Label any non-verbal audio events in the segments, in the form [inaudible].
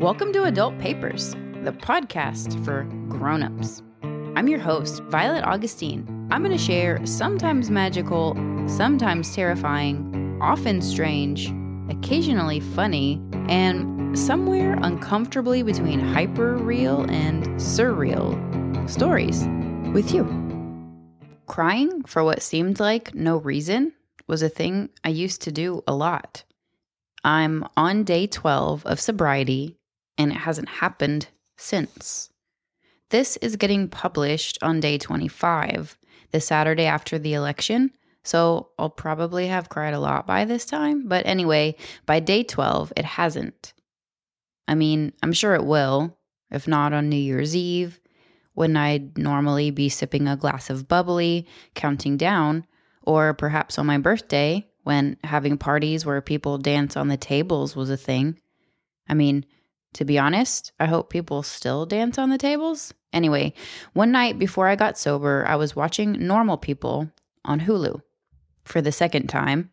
Welcome to Adult Papers, the podcast for grown-ups. I'm your host, Violet Augustine. I'm going to share sometimes magical, sometimes terrifying, often strange, occasionally funny, and somewhere uncomfortably between hyper real and surreal stories with you. Crying for what seemed like no reason was a thing I used to do a lot. I'm on day 12 of sobriety and it hasn't happened since. This is getting published on day 25, the Saturday after the election. So I'll probably have cried a lot by this time. But anyway, by day 12, it hasn't. I mean, I'm sure it will, if not on New Year's Eve, when I'd normally be sipping a glass of bubbly, counting down, or perhaps on my birthday when having parties where people dance on the tables was a thing. I mean, to be honest, I hope people still dance on the tables. Anyway, one night before I got sober, I was watching Normal People on Hulu for the second time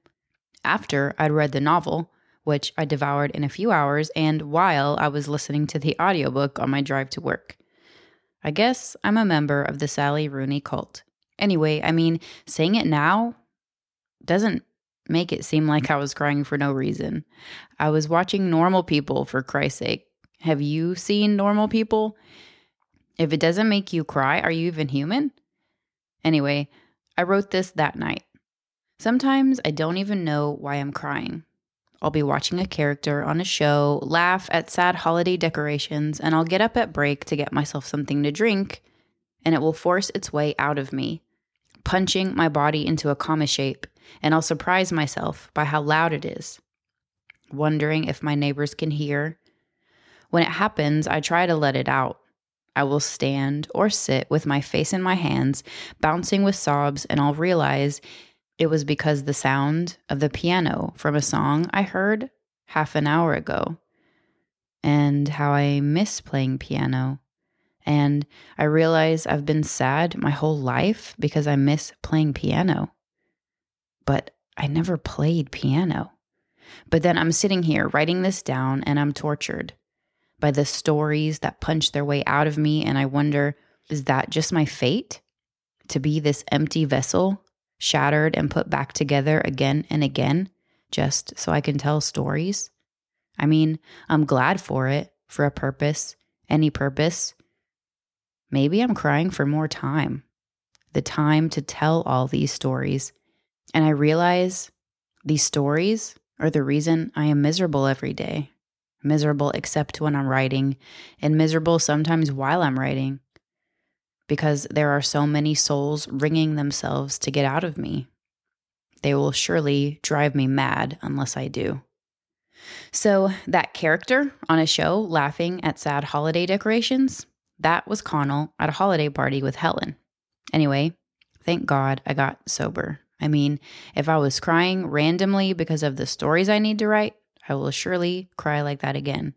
after I'd read the novel, which I devoured in a few hours, and while I was listening to the audiobook on my drive to work. I guess I'm a member of the Sally Rooney cult. Anyway, I mean, saying it now doesn't make it seem like I was crying for no reason. I was watching normal people, for Christ's sake. Have you seen normal people? If it doesn't make you cry, are you even human? Anyway, I wrote this that night. Sometimes I don't even know why I'm crying. I'll be watching a character on a show, laugh at sad holiday decorations, and I'll get up at break to get myself something to drink, and it will force its way out of me, punching my body into a comma shape, and I'll surprise myself by how loud it is, wondering if my neighbors can hear when it happens, I try to let it out. I will stand or sit with my face in my hands, bouncing with sobs, and I'll realize it was because the sound of the piano from a song I heard half an hour ago, and how I miss playing piano. And I realize I've been sad my whole life because I miss playing piano. But I never played piano. But then I'm sitting here writing this down and I'm tortured by the stories that punch their way out of me. And I wonder, is that just my fate? To be this empty vessel, shattered and put back together again and again, just so I can tell stories? I mean, I'm glad for it, for a purpose, any purpose. Maybe I'm crying for more time, the time to tell all these stories. And I realize these stories are the reason I am miserable every day miserable except when I'm writing, and miserable sometimes while I'm writing, because there are so many souls wringing themselves to get out of me. They will surely drive me mad unless I do. So, that character on a show laughing at sad holiday decorations, that was Connell at a holiday party with Helen. Anyway, thank God I got sober. I mean, if I was crying randomly because of the stories I need to write, I will surely cry like that again.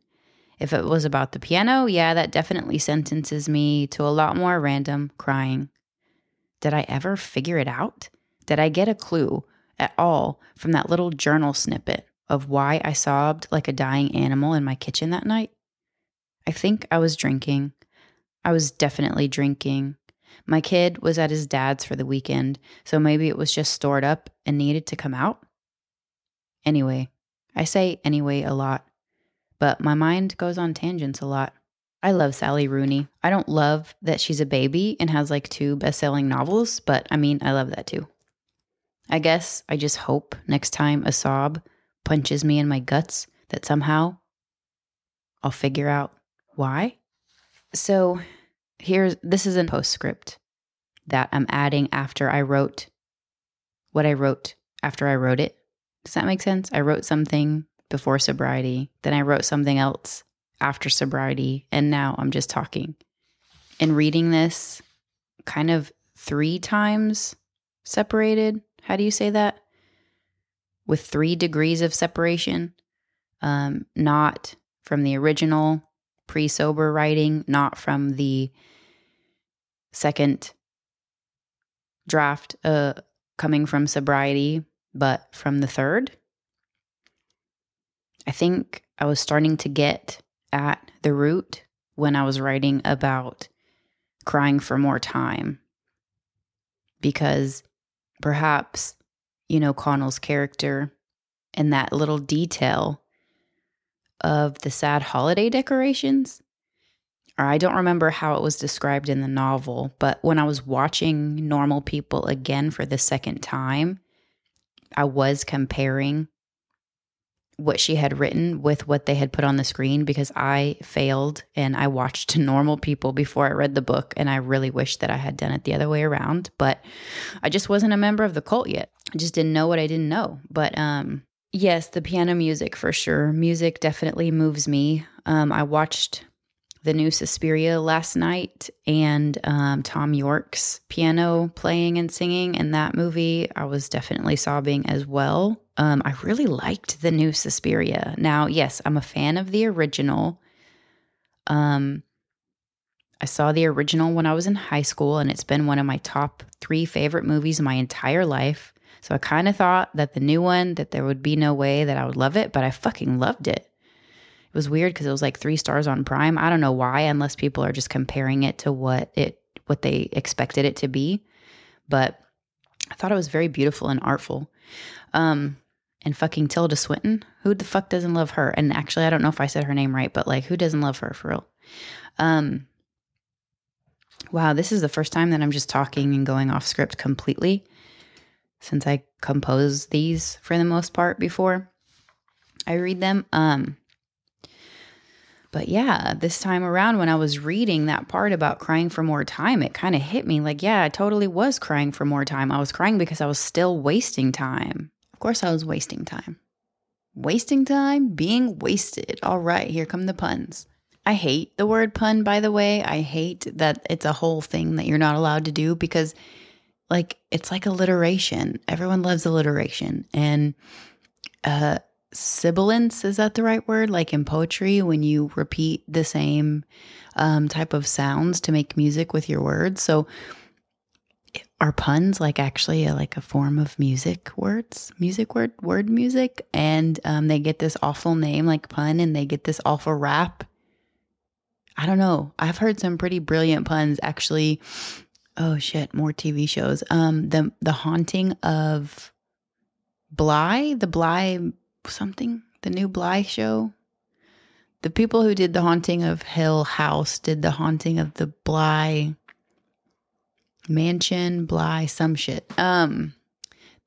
If it was about the piano, yeah, that definitely sentences me to a lot more random crying. Did I ever figure it out? Did I get a clue at all from that little journal snippet of why I sobbed like a dying animal in my kitchen that night? I think I was drinking. I was definitely drinking. My kid was at his dad's for the weekend, so maybe it was just stored up and needed to come out. Anyway, I say anyway a lot, but my mind goes on tangents a lot. I love Sally Rooney. I don't love that she's a baby and has like two best selling novels, but I mean, I love that too. I guess I just hope next time a sob punches me in my guts that somehow I'll figure out why. So here's this is a postscript that I'm adding after I wrote what I wrote after I wrote it. Does that make sense? I wrote something before sobriety, then I wrote something else after sobriety, and now I'm just talking. And reading this kind of three times separated. How do you say that? With three degrees of separation, um, not from the original pre sober writing, not from the second draft uh, coming from sobriety, but from the third, I think I was starting to get at the root when I was writing about crying for more time. Because perhaps, you know, Connell's character and that little detail of the sad holiday decorations. Or I don't remember how it was described in the novel, but when I was watching Normal People again for the second time, I was comparing what she had written with what they had put on the screen because I failed and I watched [laughs] normal people before I read the book and I really wish that I had done it the other way around but I just wasn't a member of the cult yet. I just didn't know what I didn't know but um yes the piano music for sure. Music definitely moves me. Um I watched the new Suspiria last night and um, Thom Yorke's piano playing and singing in that movie. I was definitely sobbing as well. Um, I really liked the new Suspiria. Now, yes, I'm a fan of the original. Um, I saw the original when I was in high school, and it's been one of my top three favorite movies my entire life. So I kind of thought that the new one, that there would be no way that I would love it, but I fucking loved it was weird because it was like three stars on Prime. I don't know why, unless people are just comparing it to what it what they expected it to be. But I thought it was very beautiful and artful. Um, and fucking Tilda Swinton, who the fuck doesn't love her? And actually, I don't know if I said her name right, but like, who doesn't love her for real? Um, wow, this is the first time that I'm just talking and going off script completely since I compose these for the most part before I read them. Um, but yeah, this time around, when I was reading that part about crying for more time, it kind of hit me like, yeah, I totally was crying for more time. I was crying because I was still wasting time. Of course, I was wasting time. Wasting time, being wasted. All right, here come the puns. I hate the word pun, by the way. I hate that it's a whole thing that you're not allowed to do because, like, it's like alliteration. Everyone loves alliteration. And, uh, sibilance is that the right word? Like in poetry when you repeat the same um, type of sounds to make music with your words. So are puns like actually a, like a form of music words? Music word word music? And um, they get this awful name like pun and they get this awful rap? I don't know. I've heard some pretty brilliant puns actually. Oh shit. More tv shows. Um the the haunting of bly? The bly something, the new Bly show. The people who did the haunting of Hill House did the haunting of the Bly mansion, Bly, some shit. Um,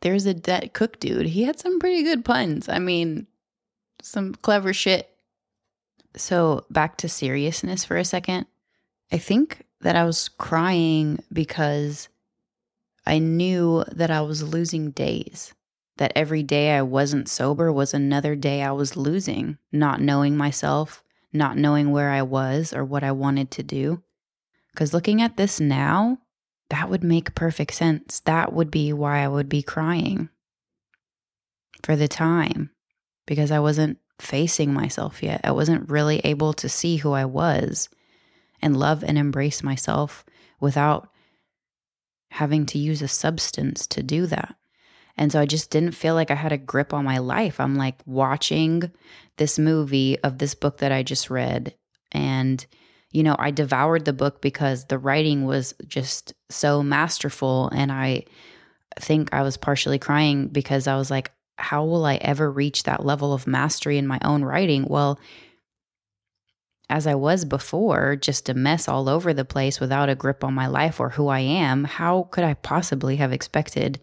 there's a that cook dude. He had some pretty good puns. I mean, some clever shit. So back to seriousness for a second. I think that I was crying because I knew that I was losing days that every day I wasn't sober was another day I was losing, not knowing myself, not knowing where I was or what I wanted to do. Because looking at this now, that would make perfect sense. That would be why I would be crying for the time, because I wasn't facing myself yet. I wasn't really able to see who I was and love and embrace myself without having to use a substance to do that. And so I just didn't feel like I had a grip on my life. I'm like watching this movie of this book that I just read. And, you know, I devoured the book because the writing was just so masterful. And I think I was partially crying because I was like, how will I ever reach that level of mastery in my own writing? Well, as I was before, just a mess all over the place without a grip on my life or who I am, how could I possibly have expected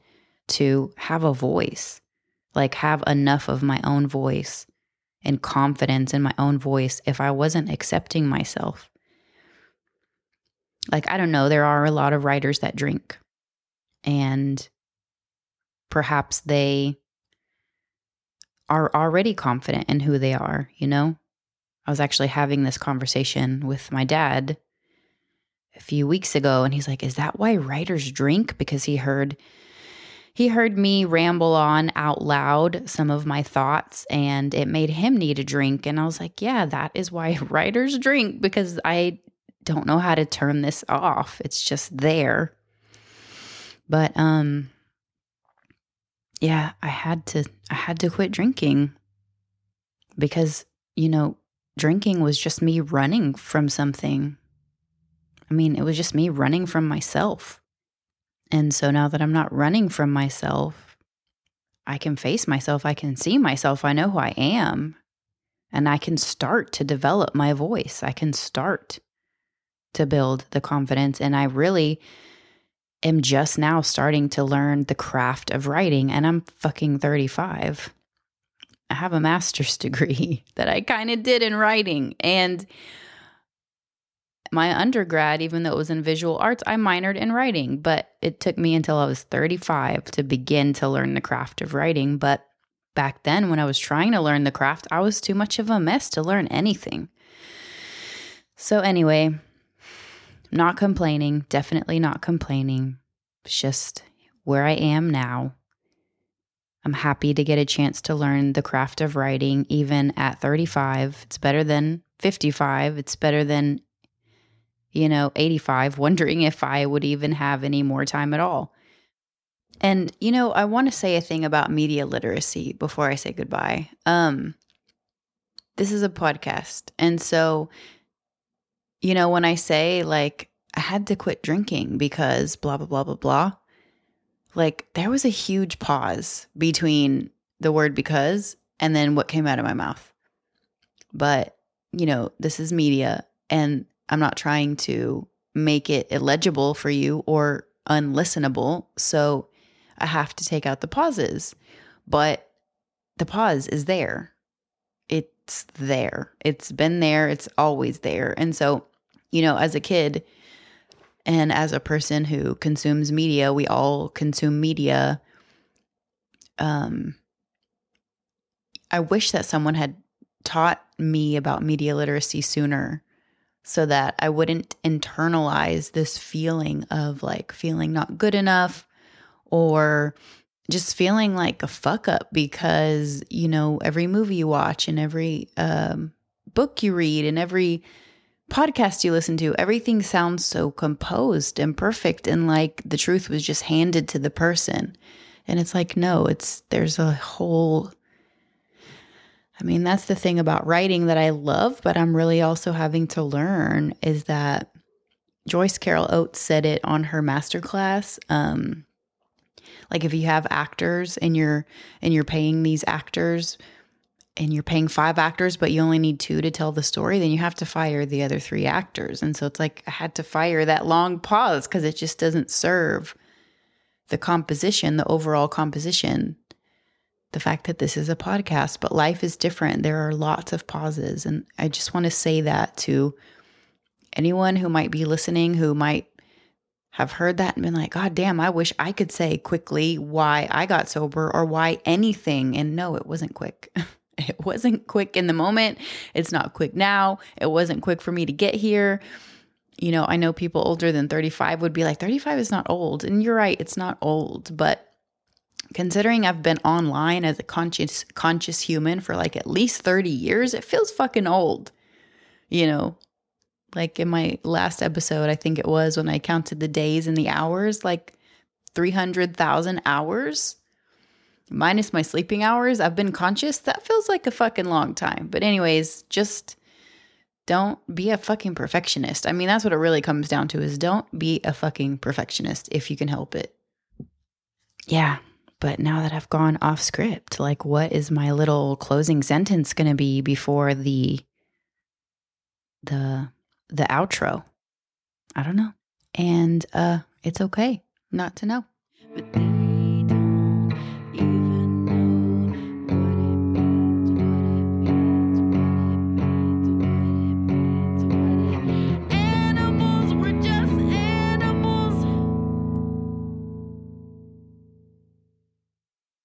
to have a voice, like have enough of my own voice and confidence in my own voice if I wasn't accepting myself. Like, I don't know, there are a lot of writers that drink, and perhaps they are already confident in who they are, you know? I was actually having this conversation with my dad a few weeks ago, and he's like, Is that why writers drink? Because he heard he heard me ramble on out loud some of my thoughts and it made him need a drink. And I was like, yeah, that is why [laughs] writers drink because I don't know how to turn this off. It's just there. But, um, yeah, I had to, I had to quit drinking because, you know, drinking was just me running from something. I mean, it was just me running from myself. And so now that I'm not running from myself, I can face myself, I can see myself, I know who I am, and I can start to develop my voice. I can start to build the confidence. And I really am just now starting to learn the craft of writing, and I'm fucking 35. I have a master's [laughs] degree that I kind of did in writing. And my undergrad, even though it was in visual arts, I minored in writing, but it took me until I was 35 to begin to learn the craft of writing. But back then, when I was trying to learn the craft, I was too much of a mess to learn anything. So, anyway, not complaining, definitely not complaining. It's just where I am now. I'm happy to get a chance to learn the craft of writing even at 35. It's better than 55. It's better than, you know, 85, wondering if I would even have any more time at all. And, you know, I want to say a thing about media literacy before I say goodbye. Um, this is a podcast. And so, you know, when I say like, I had to quit drinking because blah, blah, blah, blah, blah, like there was a huge pause between the word because and then what came out of my mouth. But, you know, this is media and I'm not trying to make it illegible for you or unlistenable. So I have to take out the pauses. But the pause is there. It's there. It's been there. It's always there. And so, you know, as a kid, and as a person who consumes media, we all consume media. Um, I wish that someone had taught me about media literacy sooner so that I wouldn't internalize this feeling of like feeling not good enough or just feeling like a fuck up because, you know, every movie you watch and every um, book you read and every podcast you listen to, everything sounds so composed and perfect and like the truth was just handed to the person. And it's like, no, it's there's a whole I mean, that's the thing about writing that I love, but I'm really also having to learn is that Joyce Carol Oates said it on her masterclass. Um, like if you have actors and you're and you're paying these actors and you're paying five actors, but you only need two to tell the story, then you have to fire the other three actors. And so it's like I had to fire that long pause because it just doesn't serve the composition, the overall composition. The fact that this is a podcast, but life is different. There are lots of pauses. And I just want to say that to anyone who might be listening, who might have heard that and been like, God damn, I wish I could say quickly why I got sober or why anything. And no, it wasn't quick. [laughs] It wasn't quick in the moment. It's not quick now. It wasn't quick for me to get here. You know, I know people older than 35 would be like, 35 is not old. And you're right, it's not old. But considering I've been online as a conscious conscious human for like at least 30 years, it feels fucking old. You know, like in my last episode, I think it was when I counted the days and the hours, like 300,000 hours minus my sleeping hours, I've been conscious. That feels like a fucking long time. But, anyways, just don't be a fucking perfectionist. I mean, that's what it really comes down to is don't be a fucking perfectionist if you can help it. Yeah. But now that I've gone off script, like what is my little closing sentence going to be before the the the outro? I don't know. And uh it's okay not to know.